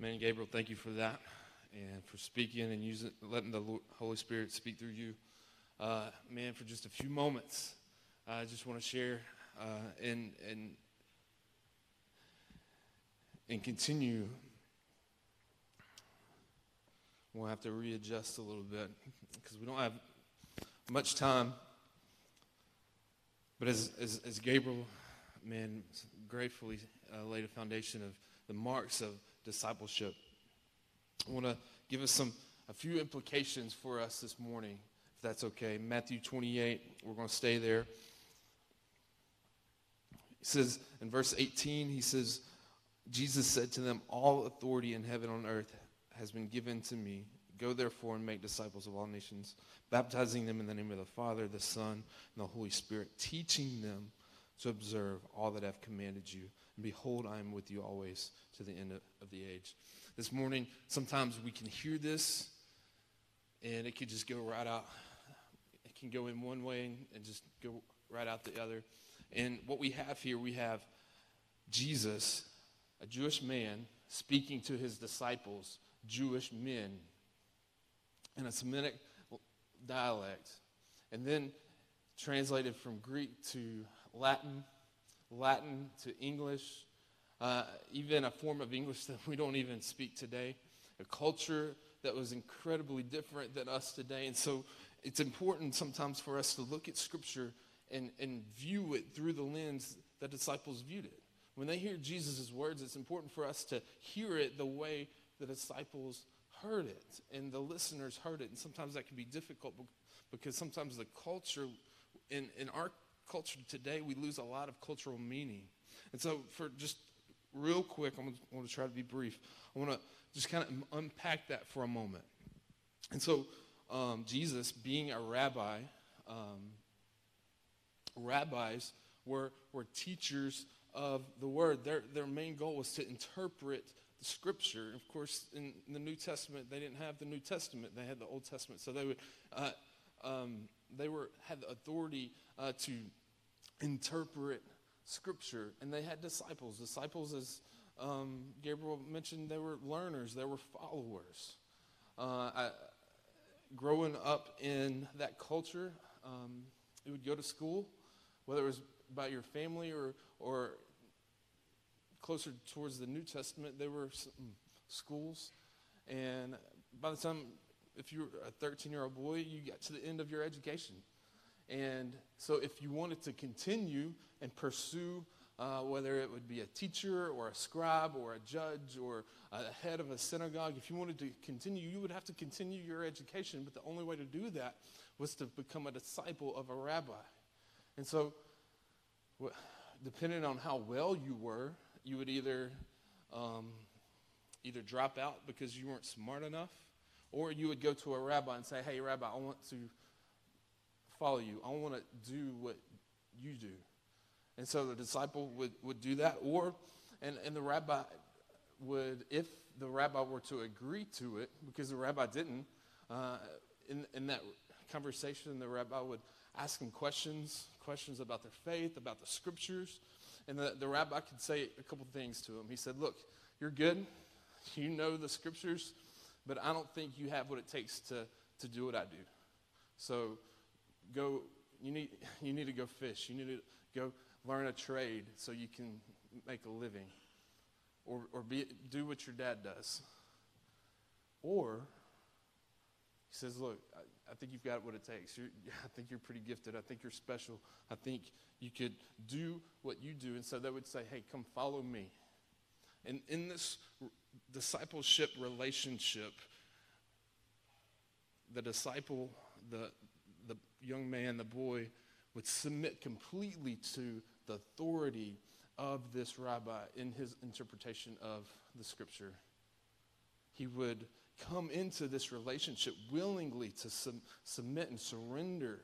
Man, Gabriel, thank you for that and for speaking and using, letting the Holy Spirit speak through you. Uh, man, for just a few moments, I just want to share uh, and, and, and continue. We'll have to readjust a little bit because we don't have much time. But as, as, as Gabriel, man, gratefully uh, laid a foundation of the marks of discipleship. I want to give us some a few implications for us this morning, if that's okay. Matthew 28, we're going to stay there. He says in verse 18, he says, Jesus said to them, All authority in heaven and on earth has been given to me. Go therefore and make disciples of all nations, baptizing them in the name of the Father, the Son, and the Holy Spirit, teaching them to observe all that I've commanded you. And behold, I am with you always to the end of the age. This morning, sometimes we can hear this and it could just go right out. It can go in one way and just go right out the other. And what we have here, we have Jesus, a Jewish man, speaking to his disciples, Jewish men, in a Semitic dialect. And then translated from Greek to Latin, Latin to English, uh, even a form of English that we don't even speak today, a culture that was incredibly different than us today. And so it's important sometimes for us to look at Scripture and, and view it through the lens that disciples viewed it. When they hear Jesus' words, it's important for us to hear it the way the disciples heard it and the listeners heard it. And sometimes that can be difficult because sometimes the culture, in, in our culture today, we lose a lot of cultural meaning. And so, for just real quick, I'm going to try to be brief. I want to just kind of unpack that for a moment. And so, um, Jesus, being a rabbi, um, rabbis were, were teachers of the word. Their, their main goal was to interpret the scripture. Of course, in, the New Testament, they didn't have the New Testament; they had the Old Testament. So they would, uh, um, they were had the authority uh, to interpret scripture, and they had disciples. Disciples, as um, Gabriel mentioned, they were learners, they were followers. Uh, I, growing up in that culture, um, you would go to school, whether it was by your family or, or closer towards the New Testament, there were schools. And by the time, if you were a 13 year old boy, you got to the end of your education. And so, if you wanted to continue and pursue, uh, whether it would be a teacher or a scribe or a judge or a head of a synagogue, if you wanted to continue, you would have to continue your education. But the only way to do that was to become a disciple of a rabbi. And so, depending on how well you were, you would either um, either drop out because you weren't smart enough, or you would go to a rabbi and say, "Hey, Rabbi, I want to follow you. I want to do what you do." And so the disciple would, would do that, or and, and the rabbi would, if the rabbi were to agree to it, because the rabbi didn't, uh, in, in that conversation, the rabbi would ask him questions, questions about their faith, about the scriptures. And the, the rabbi could say a couple things to him. He said, Look, you're good. You know the scriptures, but I don't think you have what it takes to, to do what I do. So go, you need, you need to go fish. You need to go learn a trade so you can make a living. Or, or be, do what your dad does. Or he says, Look, I, I think you've got what it takes. You're, I think you're pretty gifted. I think you're special. I think you could do what you do. And so they would say, Hey, come follow me. And in this discipleship relationship, the disciple, the, young man, the boy, would submit completely to the authority of this rabbi in his interpretation of the scripture. He would come into this relationship willingly to sub- submit and surrender.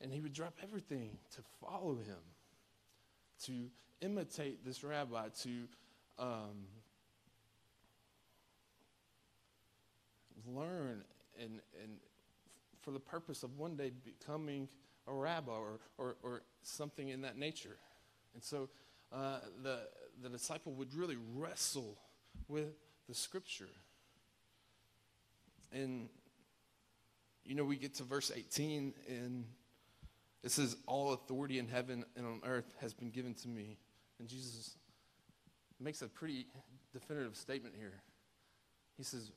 And he would drop everything to follow him, to imitate this rabbi, to um, learn and, and for the purpose of one day becoming a rabbi or, or, or something in that nature. And so uh, the, the disciple would really wrestle with the scripture. And, you know, we get to verse 18, and it says, All authority in heaven and on earth has been given to me. And Jesus makes a pretty definitive statement here. He says,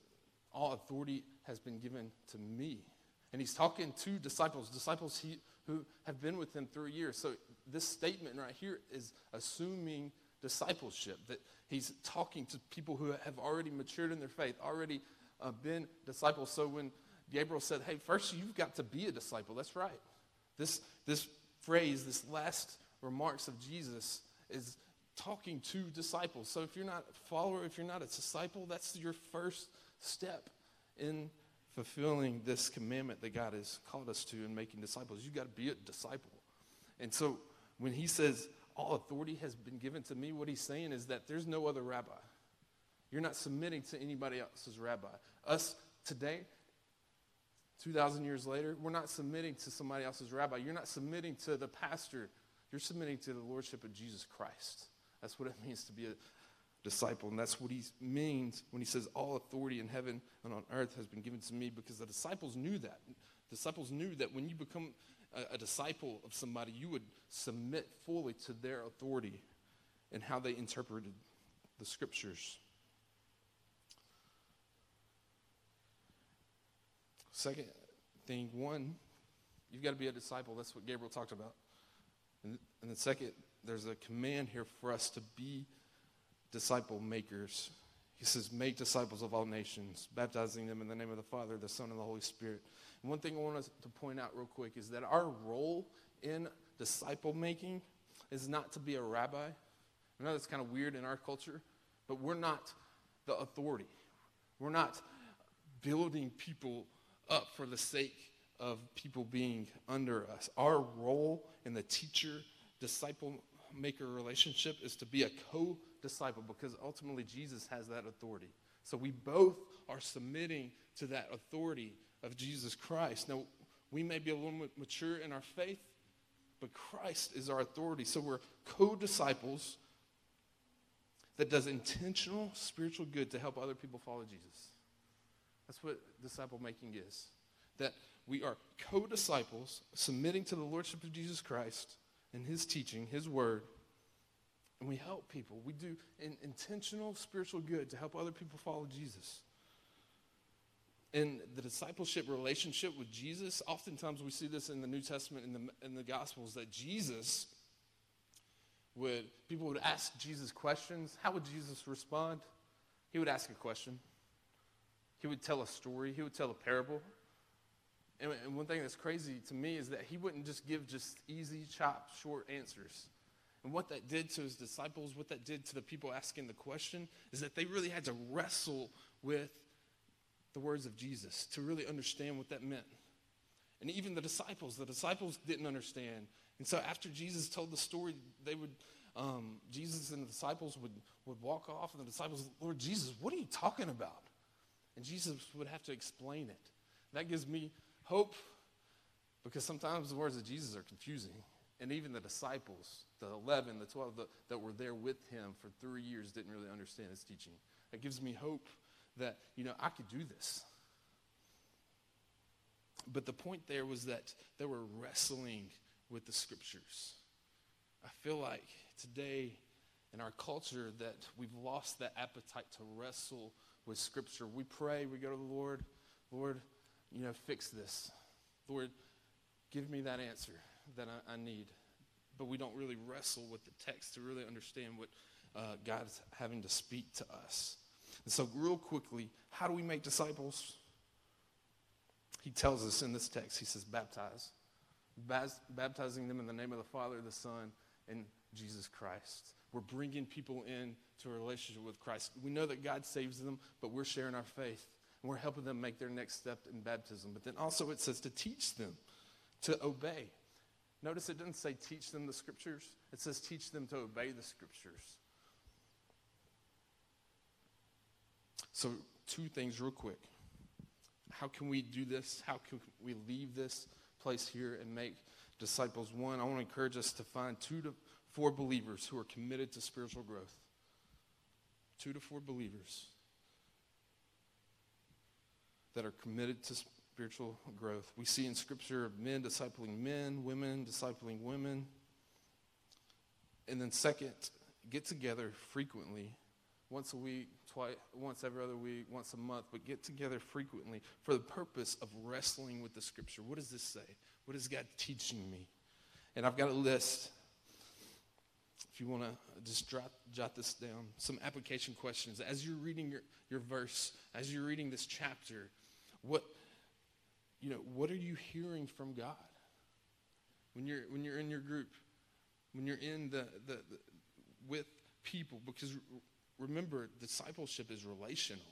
All authority has been given to me. And he's talking to disciples, disciples he, who have been with him through years. So this statement right here is assuming discipleship, that he's talking to people who have already matured in their faith, already uh, been disciples. So when Gabriel said, Hey, first you've got to be a disciple, that's right. This, this phrase, this last remarks of Jesus, is talking to disciples. So if you're not a follower, if you're not a disciple, that's your first step in fulfilling this commandment that God has called us to and making disciples. You got to be a disciple. And so when he says, All authority has been given to me, what he's saying is that there's no other rabbi. You're not submitting to anybody else's rabbi. Us today, 2,000 years later, we're not submitting to somebody else's rabbi. You're not submitting to the pastor. You're submitting to the lordship of Jesus Christ. That's what it means to be a disciple. And that's what he means when he says, All authority in heaven and on earth has been given to me, because the disciples knew that. Disciples knew that when you become a, a disciple of somebody, you would submit fully to their authority and how they interpreted the scriptures. Second thing, one, you've got to be a disciple. That's what Gabriel talked about. And, and the second, there's a command here for us to be disciple makers. He says, Make disciples of all nations, baptizing them in the name of the Father, the Son, and the Holy Spirit. And one thing I want us to point out real quick is that our role in disciple making is not to be a rabbi. I know that's kind of weird in our culture, but we're not the authority. We're not building people up for the sake of people being under us. Our role in the teacher disciple maker relationship is to be a co disciple because ultimately Jesus has that authority. So we both are submitting to that authority of Jesus Christ. Now, we may be a little bit mature in our faith, but Christ is our authority. So we're co disciples that does intentional spiritual good to help other people follow Jesus. That's what disciple making is. That we are co disciples submitting to the Lordship of Jesus Christ and His teaching, His word, and we help people. We do in, intentional spiritual good to help other people follow Jesus. In the discipleship relationship with Jesus, oftentimes we see this in the New Testament, in the, in the Gospels, that Jesus would, people would ask Jesus questions. How would Jesus respond? He would ask a question, he would tell a story, he would tell a parable. And, and one thing that's crazy to me is that he wouldn't just give just easy, chop, short answers. And what that did to his disciples, what that did to the people asking the question, is that they really had to wrestle with the words of Jesus to really understand what that meant. And even the disciples, the disciples didn't understand. And so after Jesus told the story, they would, um, Jesus and the disciples would, would walk off, and the disciples, Lord Jesus, what are you talking about? And Jesus would have to explain it. That gives me hope because sometimes the words of Jesus are confusing. And even the disciples, the 11, the 12 the, that were there with him for three years didn't really understand his teaching. That gives me hope that, you know, I could do this. But the point there was that they were wrestling with the scriptures. I feel like today in our culture that we've lost that appetite to wrestle with scripture. We pray, we go to the Lord, Lord, you know, fix this. Lord, give me that answer that I, I need. But we don't really wrestle with the text to really understand what uh, God's having to speak to us. And so, real quickly, how do we make disciples? He tells us in this text, he says, baptize. Baptizing them in the name of the Father, the Son, and Jesus Christ. We're bringing people in to a relationship with Christ. We know that God saves them, but we're sharing our faith. And we're helping them make their next step in baptism. But then also it says to teach them to obey. Notice it doesn't say teach them the scriptures, it says teach them to obey the scriptures. So, two things, real quick. How can we do this? How can we leave this place here and make disciples? One, I want to encourage us to find two to four believers who are committed to spiritual growth. Two to four believers that are committed to spiritual growth. We see in Scripture men discipling men, women discipling women. And then, second, get together frequently, once a week, twice, once every other week, once a month, but get together frequently for the purpose of wrestling with the Scripture. What does this say? What is God teaching me? And I've got a list. If you want to uh, just jot, jot this down, some application questions. As you're reading your, your verse, as you're reading this chapter, what, you know, what are you hearing from God? When you're, when you're in your group, when you're in the, the, the with people, because remember, discipleship is relational.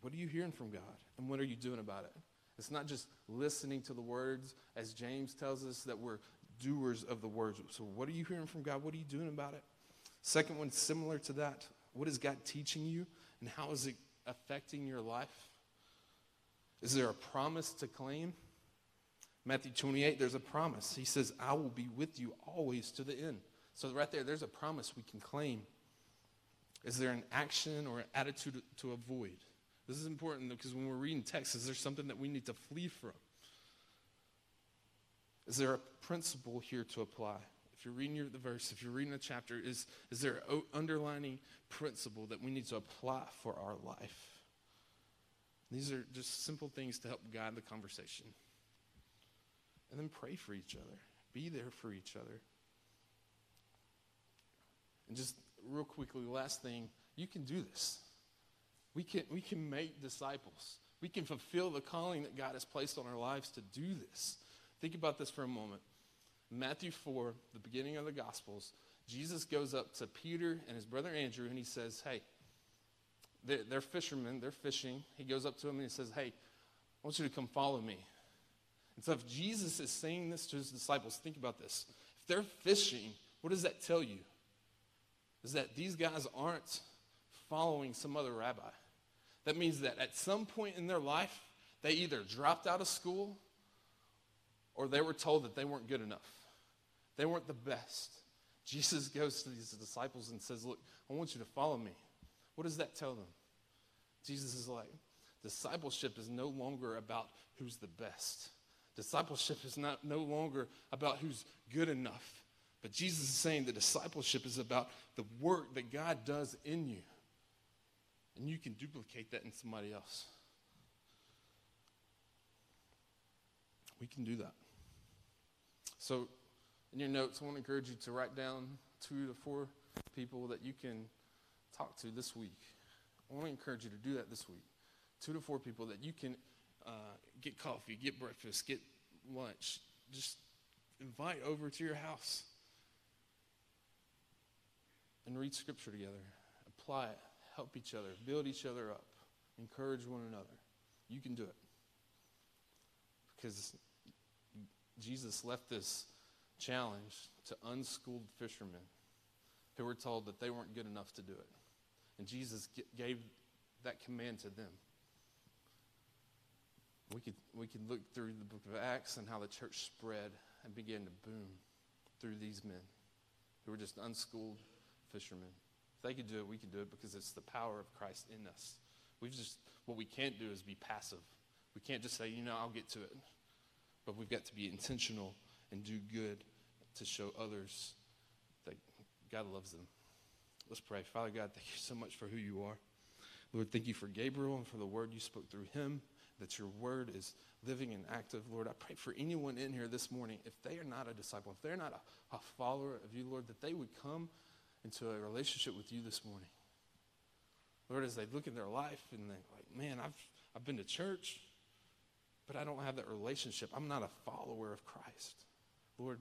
What are you hearing from God? And what are you doing about it? It's not just listening to the words, as James tells us that we're doers of the words. So, what are you hearing from God? What are you doing about it? Second one, similar to that. What is God teaching you, and how is it affecting your life? Is there a promise to claim? Matthew 28, there's a promise. He says, I will be with you always to the end. So, right there, there's a promise we can claim. Is there an action or an attitude to avoid? This is important because when we're reading text, is there something that we need to flee from? Is there a principle here to apply? If you're reading the verse, if you're reading the chapter, is, is there an underlining principle that we need to apply for our life? These are just simple things to help guide the conversation. And then pray for each other, be there for each other. And just real quickly, last thing, you can do this. We can, we can make disciples. We can fulfill the calling that God has placed on our lives to do this. Think about this for a moment. Matthew 4, the beginning of the Gospels, Jesus goes up to Peter and his brother Andrew and he says, Hey, they're, they're fishermen, they're fishing. He goes up to them and he says, Hey, I want you to come follow me. And so if Jesus is saying this to his disciples, think about this. If they're fishing, what does that tell you? is that these guys aren't following some other rabbi. That means that at some point in their life, they either dropped out of school or they were told that they weren't good enough. They weren't the best. Jesus goes to these disciples and says, Look, I want you to follow me. What does that tell them? Jesus is like, discipleship is no longer about who's the best. Discipleship is not no longer about who's good enough. But Jesus is saying that discipleship is about the work that God does in you. And you can duplicate that in somebody else. We can do that. So, in your notes, I want to encourage you to write down two to four people that you can talk to this week. I want to encourage you to do that this week. Two to four people that you can uh, get coffee, get breakfast, get lunch. Just invite over to your house and read Scripture together. Apply it. Help each other. Build each other up. Encourage one another. You can do it. Because Jesus left this challenge to unschooled fishermen who were told that they weren't good enough to do it. And Jesus gave that command to them. We could, we could look through the book of Acts and how the church spread and began to boom through these men who were just unschooled fishermen. If they could do it, we can do it because it's the power of Christ in us. We've just what we can't do is be passive. We can't just say, you know, I'll get to it. But we've got to be intentional and do good to show others that God loves them. Let's pray. Father God, thank you so much for who you are. Lord, thank you for Gabriel and for the word you spoke through him, that your word is living and active. Lord, I pray for anyone in here this morning, if they are not a disciple, if they're not a, a follower of you, Lord, that they would come into a relationship with you this morning. Lord, as they look at their life and they're like, man, I've, I've been to church, but I don't have that relationship. I'm not a follower of Christ. Lord,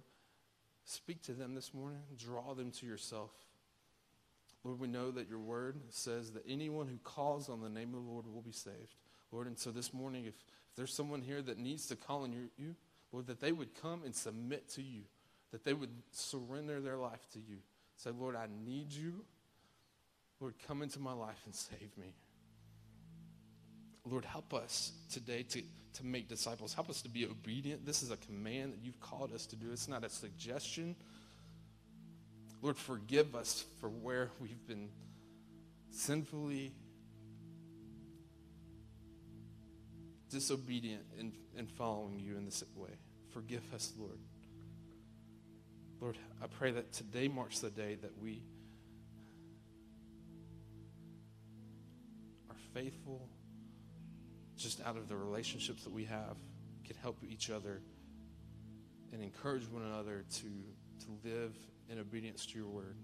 speak to them this morning, draw them to yourself. Lord, we know that your word says that anyone who calls on the name of the Lord will be saved. Lord, and so this morning, if, if there's someone here that needs to call on you, you, Lord, that they would come and submit to you, that they would surrender their life to you. Say, Lord, I need you. Lord, come into my life and save me. Lord, help us today to, to make disciples. Help us to be obedient. This is a command that you've called us to do, it's not a suggestion. Lord, forgive us for where we've been sinfully disobedient in, in following you in this way. Forgive us, Lord. Lord, I pray that today marks the day that we are faithful just out of the relationships that we have, can help each other and encourage one another to, to live in obedience to your word.